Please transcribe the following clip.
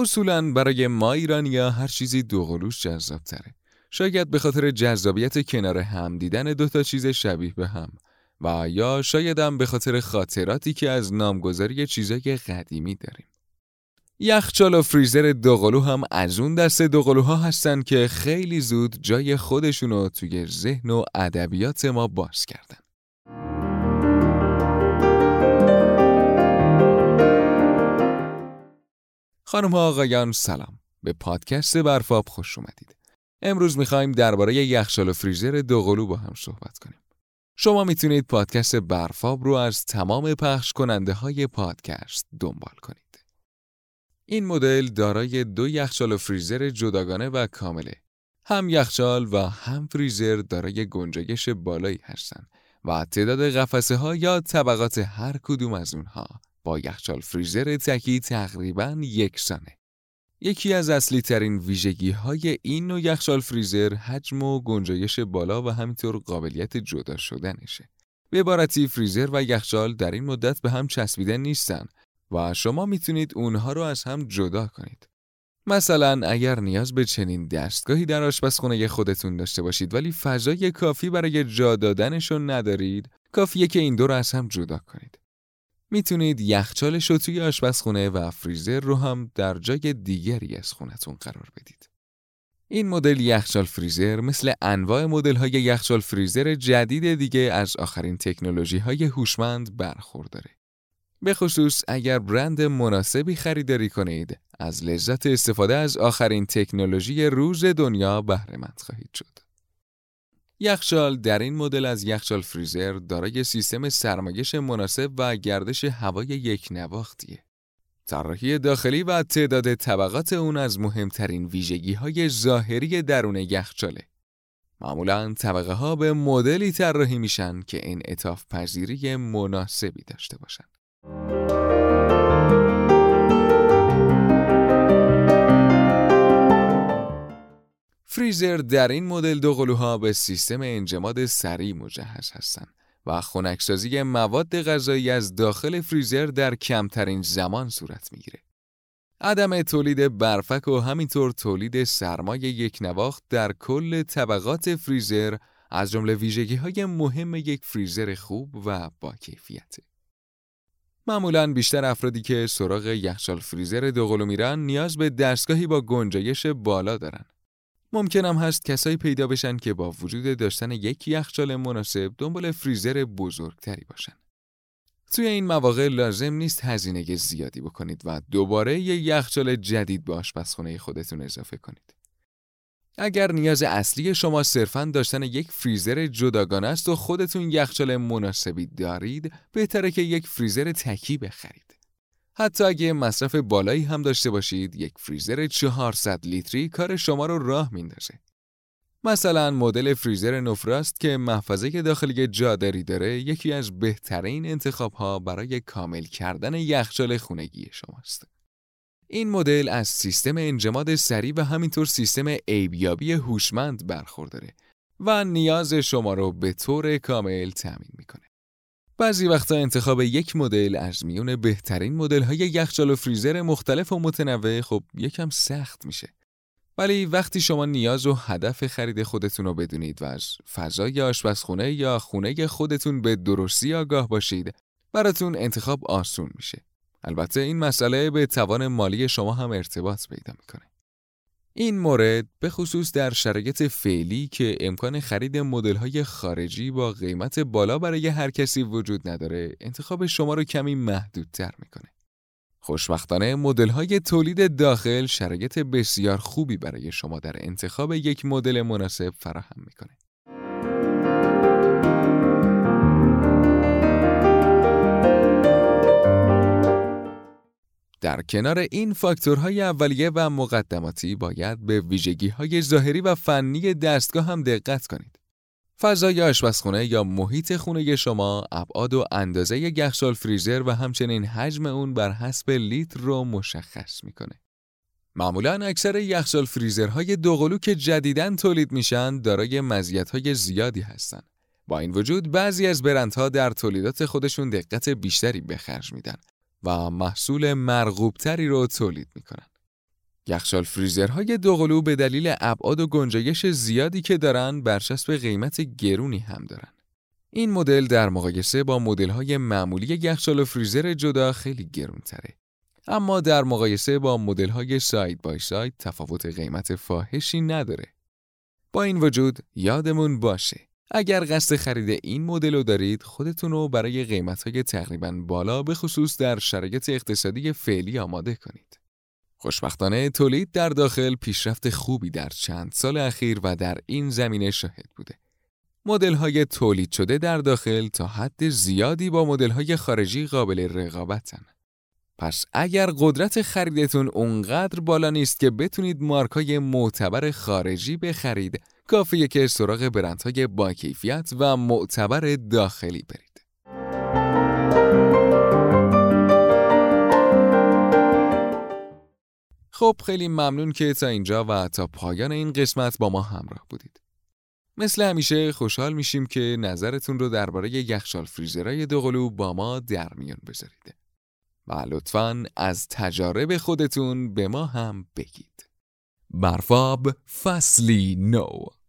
اصولا برای ما ایرانیا هر چیزی دوقلوش جذاب تره. شاید به خاطر جذابیت کنار هم دیدن دوتا چیز شبیه به هم و یا شایدم به خاطر خاطراتی که از نامگذاری چیزای قدیمی داریم. یخچال و فریزر دوقلو هم از اون دسته دوقلوها هستن که خیلی زود جای خودشونو توی ذهن و ادبیات ما باز کردن. خانم ها آقایان سلام. به پادکست برفاب خوش اومدید. امروز می‌خوایم درباره یخچال و فریزر دوقلو با هم صحبت کنیم. شما می‌تونید پادکست برفاب رو از تمام پخش کننده های پادکست دنبال کنید. این مدل دارای دو یخچال و فریزر جداگانه و کامله. هم یخچال و هم فریزر دارای گنجایش بالایی هستند و تعداد قفسه ها یا طبقات هر کدوم از اونها با یخچال فریزر تکی تقریبا یکسانه. یکی از اصلی ترین ویژگی های این نوع یخچال فریزر حجم و گنجایش بالا و همینطور قابلیت جدا شدنشه. به عبارتی فریزر و یخچال در این مدت به هم چسبیده نیستن و شما می‌تونید اونها رو از هم جدا کنید. مثلا اگر نیاز به چنین دستگاهی در آشپزخونه خودتون داشته باشید ولی فضای کافی برای جا دادنشون ندارید، کافیه که این دو رو از هم جدا کنید. می‌تونید یخچالش رو توی آشپزخونه و فریزر رو هم در جای دیگری از خونتون قرار بدید. این مدل یخچال فریزر مثل انواع مدل های یخچال فریزر جدید دیگه از آخرین تکنولوژی های هوشمند برخورداره. به خصوص اگر برند مناسبی خریداری کنید، از لذت استفاده از آخرین تکنولوژی روز دنیا بهره مند خواهید شد. یخچال در این مدل از یخچال فریزر دارای سیستم سرمایش مناسب و گردش هوای یک نواختیه. طراحی داخلی و تعداد طبقات اون از مهمترین ویژگی های ظاهری درون یخچاله. معمولا طبقه ها به مدلی طراحی میشن که این اتاف پذیری مناسبی داشته باشن. فریزر در این مدل دوقلوها به سیستم انجماد سریع مجهز هستند و خنکسازی مواد غذایی از داخل فریزر در کمترین زمان صورت می‌گیره. عدم تولید برفک و همینطور تولید سرمای یک نواخت در کل طبقات فریزر از جمله ویژگی های مهم یک فریزر خوب و با کیفیته. معمولا بیشتر افرادی که سراغ یخچال فریزر دوقلو میرن نیاز به دستگاهی با گنجایش بالا دارن. ممکنم هست کسایی پیدا بشن که با وجود داشتن یک یخچال مناسب دنبال فریزر بزرگتری باشن. توی این مواقع لازم نیست هزینه زیادی بکنید و دوباره یک یخچال جدید به آشپزخونه خودتون اضافه کنید. اگر نیاز اصلی شما صرفاً داشتن یک فریزر جداگانه است و خودتون یخچال مناسبی دارید، بهتره که یک فریزر تکی بخرید. حتی اگه مصرف بالایی هم داشته باشید یک فریزر 400 لیتری کار شما رو راه میندازه. مثلا مدل فریزر نفراست که محفظه داخلی جادری داره یکی از بهترین انتخاب ها برای کامل کردن یخچال خونگی شماست. این مدل از سیستم انجماد سریع و همینطور سیستم عیبیابی هوشمند برخورداره و نیاز شما رو به طور کامل تامین می‌کنه. بعضی وقتا انتخاب یک مدل از میون بهترین مدل های یخچال و فریزر مختلف و متنوع خب یکم سخت میشه. ولی وقتی شما نیاز و هدف خرید خودتون رو بدونید و از فضای آشپزخونه یا خونه خودتون به درستی آگاه باشید، براتون انتخاب آسون میشه. البته این مسئله به توان مالی شما هم ارتباط پیدا می‌کنه. این مورد به خصوص در شرایط فعلی که امکان خرید های خارجی با قیمت بالا برای هر کسی وجود نداره انتخاب شما رو کمی محدودتر می‌کنه. خوشبختانه های تولید داخل شرایط بسیار خوبی برای شما در انتخاب یک مدل مناسب فراهم می‌کنه. در کنار این فاکتورهای اولیه و مقدماتی باید به ویژگی های ظاهری و فنی دستگاه هم دقت کنید. فضای آشپزخونه یا محیط خونه شما ابعاد و اندازه یخچال فریزر و همچنین حجم اون بر حسب لیتر رو مشخص می‌کنه. معمولا اکثر یخچال فریزرهای دوقلو که جدیداً تولید میشن دارای مزیت‌های زیادی هستند. با این وجود بعضی از برندها در تولیدات خودشون دقت بیشتری به خرج میدن و محصول مرغوبتری رو تولید می‌کنن. یخچال فریزرهای دوقلو به دلیل ابعاد و گنجایش زیادی که دارن برچسب قیمت گرونی هم دارن. این مدل در مقایسه با مدل‌های معمولی یخچال و فریزر جدا خیلی گرونتره. اما در مقایسه با مدل‌های ساید بای ساید تفاوت قیمت فاحشی نداره. با این وجود یادمون باشه اگر قصد خرید این مدل رو دارید خودتون رو برای قیمت‌های تقریبا بالا به خصوص در شرایط اقتصادی فعلی آماده کنید. خوشبختانه تولید در داخل پیشرفت خوبی در چند سال اخیر و در این زمینه شاهد بوده. مدل های تولید شده در داخل تا حد زیادی با مدل های خارجی قابل رقابتن. پس اگر قدرت خریدتون اونقدر بالا نیست که بتونید مارکای معتبر خارجی بخرید، کافیه که سراغ برندهای با کیفیت و معتبر داخلی برید. خب خیلی ممنون که تا اینجا و تا پایان این قسمت با ما همراه بودید. مثل همیشه خوشحال میشیم که نظرتون رو درباره یخچال فریزرای دوقلو با ما در میان بذارید. و لطفا از تجارب خودتون به ما هم بگید. برفاب فصلی نو